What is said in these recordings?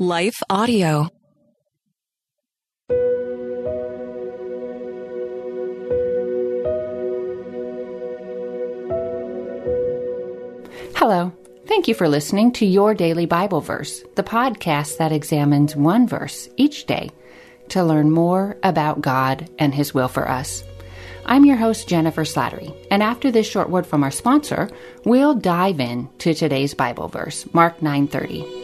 Life Audio. Hello. Thank you for listening to Your Daily Bible Verse, the podcast that examines one verse each day to learn more about God and His will for us. I'm your host, Jennifer Slattery, and after this short word from our sponsor, we'll dive in to today's Bible verse, Mark 9:30.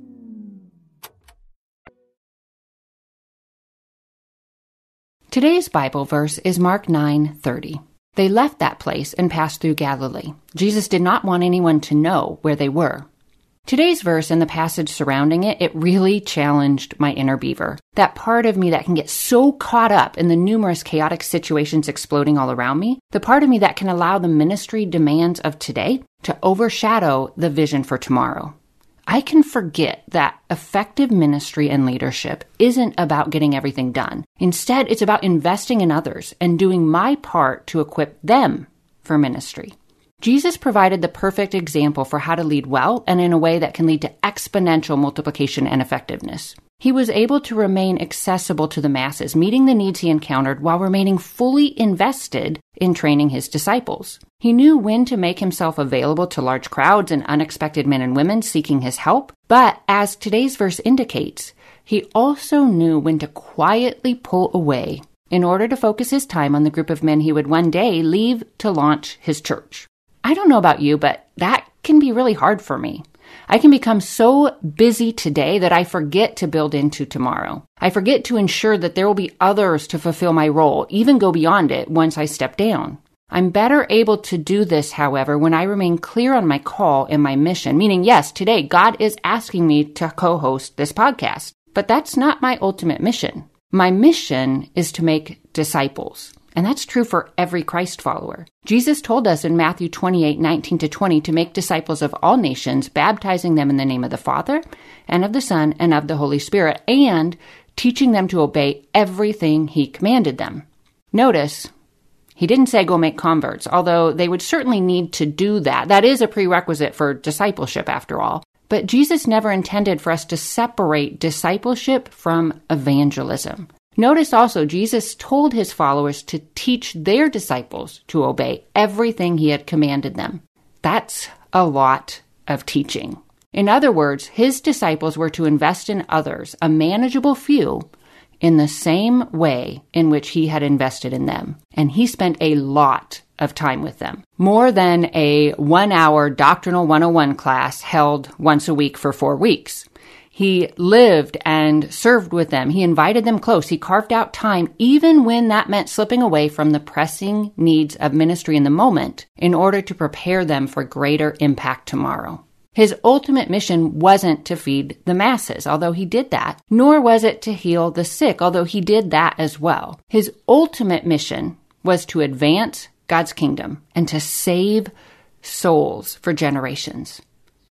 Today's Bible verse is Mark 9:30. They left that place and passed through Galilee. Jesus did not want anyone to know where they were. Today's verse and the passage surrounding it, it really challenged my inner beaver. That part of me that can get so caught up in the numerous chaotic situations exploding all around me, the part of me that can allow the ministry demands of today to overshadow the vision for tomorrow. I can forget that effective ministry and leadership isn't about getting everything done. Instead, it's about investing in others and doing my part to equip them for ministry. Jesus provided the perfect example for how to lead well and in a way that can lead to exponential multiplication and effectiveness. He was able to remain accessible to the masses, meeting the needs he encountered while remaining fully invested in training his disciples. He knew when to make himself available to large crowds and unexpected men and women seeking his help, but as today's verse indicates, he also knew when to quietly pull away in order to focus his time on the group of men he would one day leave to launch his church. I don't know about you, but that can be really hard for me. I can become so busy today that I forget to build into tomorrow. I forget to ensure that there will be others to fulfill my role, even go beyond it once I step down. I'm better able to do this, however, when I remain clear on my call and my mission, meaning, yes, today God is asking me to co host this podcast, but that's not my ultimate mission. My mission is to make disciples. And that's true for every Christ follower. Jesus told us in Matthew 28 19 to 20 to make disciples of all nations, baptizing them in the name of the Father, and of the Son, and of the Holy Spirit, and teaching them to obey everything He commanded them. Notice, he didn't say go make converts, although they would certainly need to do that. That is a prerequisite for discipleship, after all. But Jesus never intended for us to separate discipleship from evangelism. Notice also, Jesus told his followers to teach their disciples to obey everything he had commanded them. That's a lot of teaching. In other words, his disciples were to invest in others, a manageable few, in the same way in which he had invested in them. And he spent a lot of time with them. More than a one hour doctrinal 101 class held once a week for four weeks. He lived and served with them. He invited them close. He carved out time, even when that meant slipping away from the pressing needs of ministry in the moment in order to prepare them for greater impact tomorrow. His ultimate mission wasn't to feed the masses, although he did that, nor was it to heal the sick, although he did that as well. His ultimate mission was to advance God's kingdom and to save souls for generations.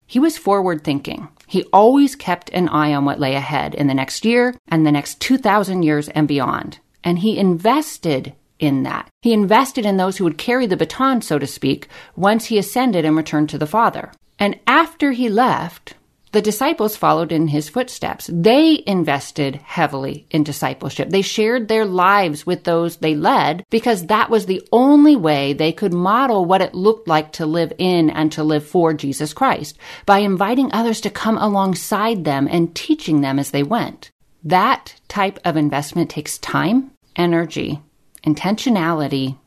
He was forward thinking. He always kept an eye on what lay ahead in the next year and the next 2,000 years and beyond. And he invested in that. He invested in those who would carry the baton, so to speak, once he ascended and returned to the Father. And after he left, The disciples followed in his footsteps. They invested heavily in discipleship. They shared their lives with those they led because that was the only way they could model what it looked like to live in and to live for Jesus Christ by inviting others to come alongside them and teaching them as they went. That type of investment takes time, energy, intentionality,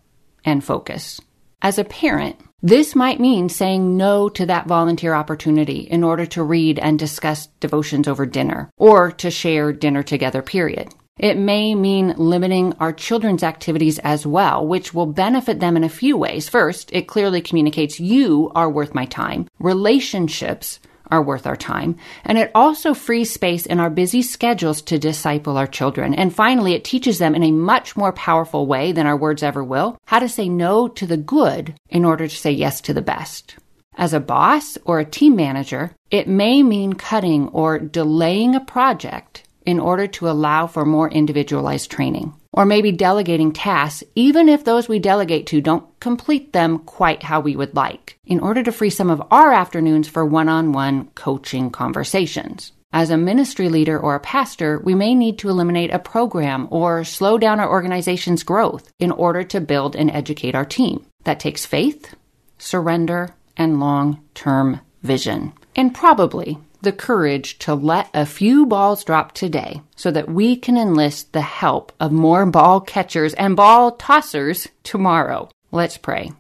and focus. As a parent, this might mean saying no to that volunteer opportunity in order to read and discuss devotions over dinner or to share dinner together, period. It may mean limiting our children's activities as well, which will benefit them in a few ways. First, it clearly communicates you are worth my time. Relationships are worth our time. And it also frees space in our busy schedules to disciple our children. And finally, it teaches them in a much more powerful way than our words ever will how to say no to the good in order to say yes to the best. As a boss or a team manager, it may mean cutting or delaying a project in order to allow for more individualized training or maybe delegating tasks, even if those we delegate to don't complete them quite how we would like, in order to free some of our afternoons for one on one coaching conversations. As a ministry leader or a pastor, we may need to eliminate a program or slow down our organization's growth in order to build and educate our team. That takes faith, surrender, and long term vision. And probably the courage to let a few balls drop today so that we can enlist the help of more ball catchers and ball tossers tomorrow. Let's pray.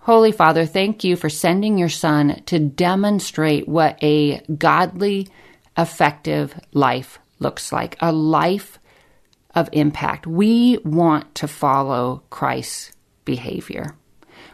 Holy Father, thank you for sending your Son to demonstrate what a godly, effective life looks like a life of impact. We want to follow Christ's behavior.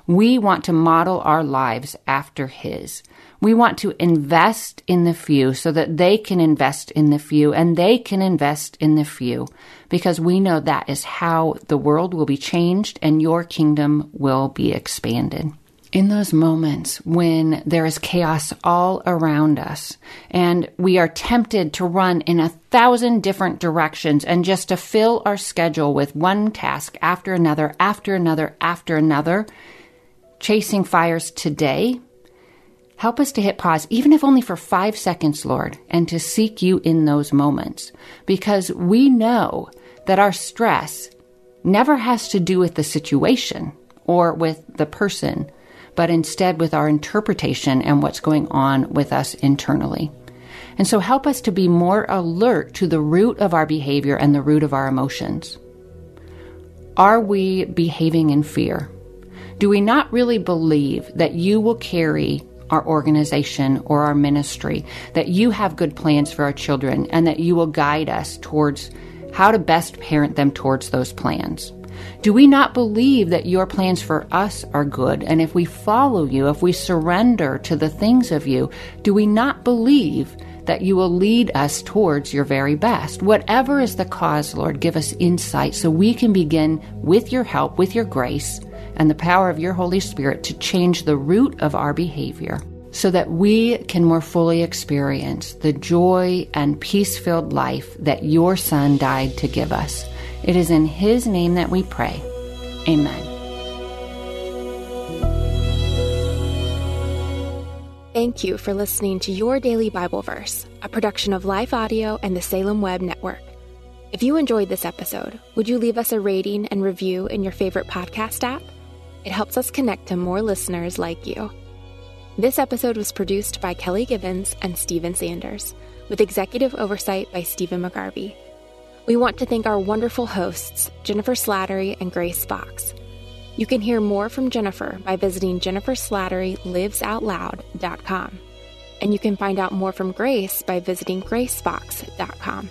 We want to model our lives after His. We want to invest in the few so that they can invest in the few and they can invest in the few because we know that is how the world will be changed and your kingdom will be expanded. In those moments when there is chaos all around us and we are tempted to run in a thousand different directions and just to fill our schedule with one task after another, after another, after another, chasing fires today Help us to hit pause, even if only for five seconds, Lord, and to seek you in those moments. Because we know that our stress never has to do with the situation or with the person, but instead with our interpretation and what's going on with us internally. And so help us to be more alert to the root of our behavior and the root of our emotions. Are we behaving in fear? Do we not really believe that you will carry our organization or our ministry, that you have good plans for our children and that you will guide us towards how to best parent them towards those plans. Do we not believe that your plans for us are good? And if we follow you, if we surrender to the things of you, do we not believe that you will lead us towards your very best? Whatever is the cause, Lord, give us insight so we can begin with your help, with your grace, and the power of your Holy Spirit to change the root of our behavior so that we can more fully experience the joy and peace filled life that your Son died to give us. It is in His name that we pray. Amen. Thank you for listening to Your Daily Bible Verse, a production of Life Audio and the Salem Web Network. If you enjoyed this episode, would you leave us a rating and review in your favorite podcast app? It helps us connect to more listeners like you. This episode was produced by Kelly Givens and Stephen Sanders, with executive oversight by Stephen McGarvey. We want to thank our wonderful hosts, Jennifer Slattery and Grace Fox. You can hear more from Jennifer by visiting jenniferslatterylivesoutloud.com. And you can find out more from Grace by visiting gracefox.com.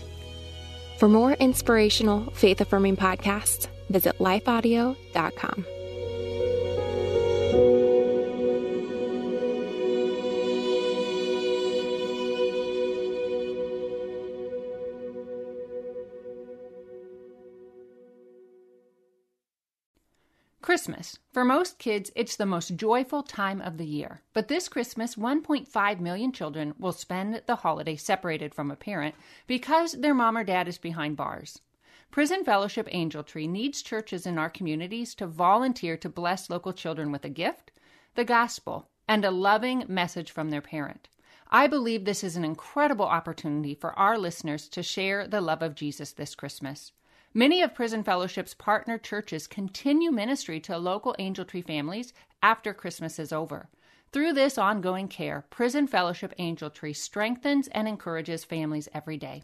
For more inspirational, faith affirming podcasts, visit lifeaudio.com. Christmas. For most kids, it's the most joyful time of the year. But this Christmas, 1.5 million children will spend the holiday separated from a parent because their mom or dad is behind bars. Prison Fellowship Angel Tree needs churches in our communities to volunteer to bless local children with a gift, the gospel, and a loving message from their parent. I believe this is an incredible opportunity for our listeners to share the love of Jesus this Christmas. Many of Prison Fellowship's partner churches continue ministry to local Angel Tree families after Christmas is over. Through this ongoing care, Prison Fellowship Angel Tree strengthens and encourages families every day.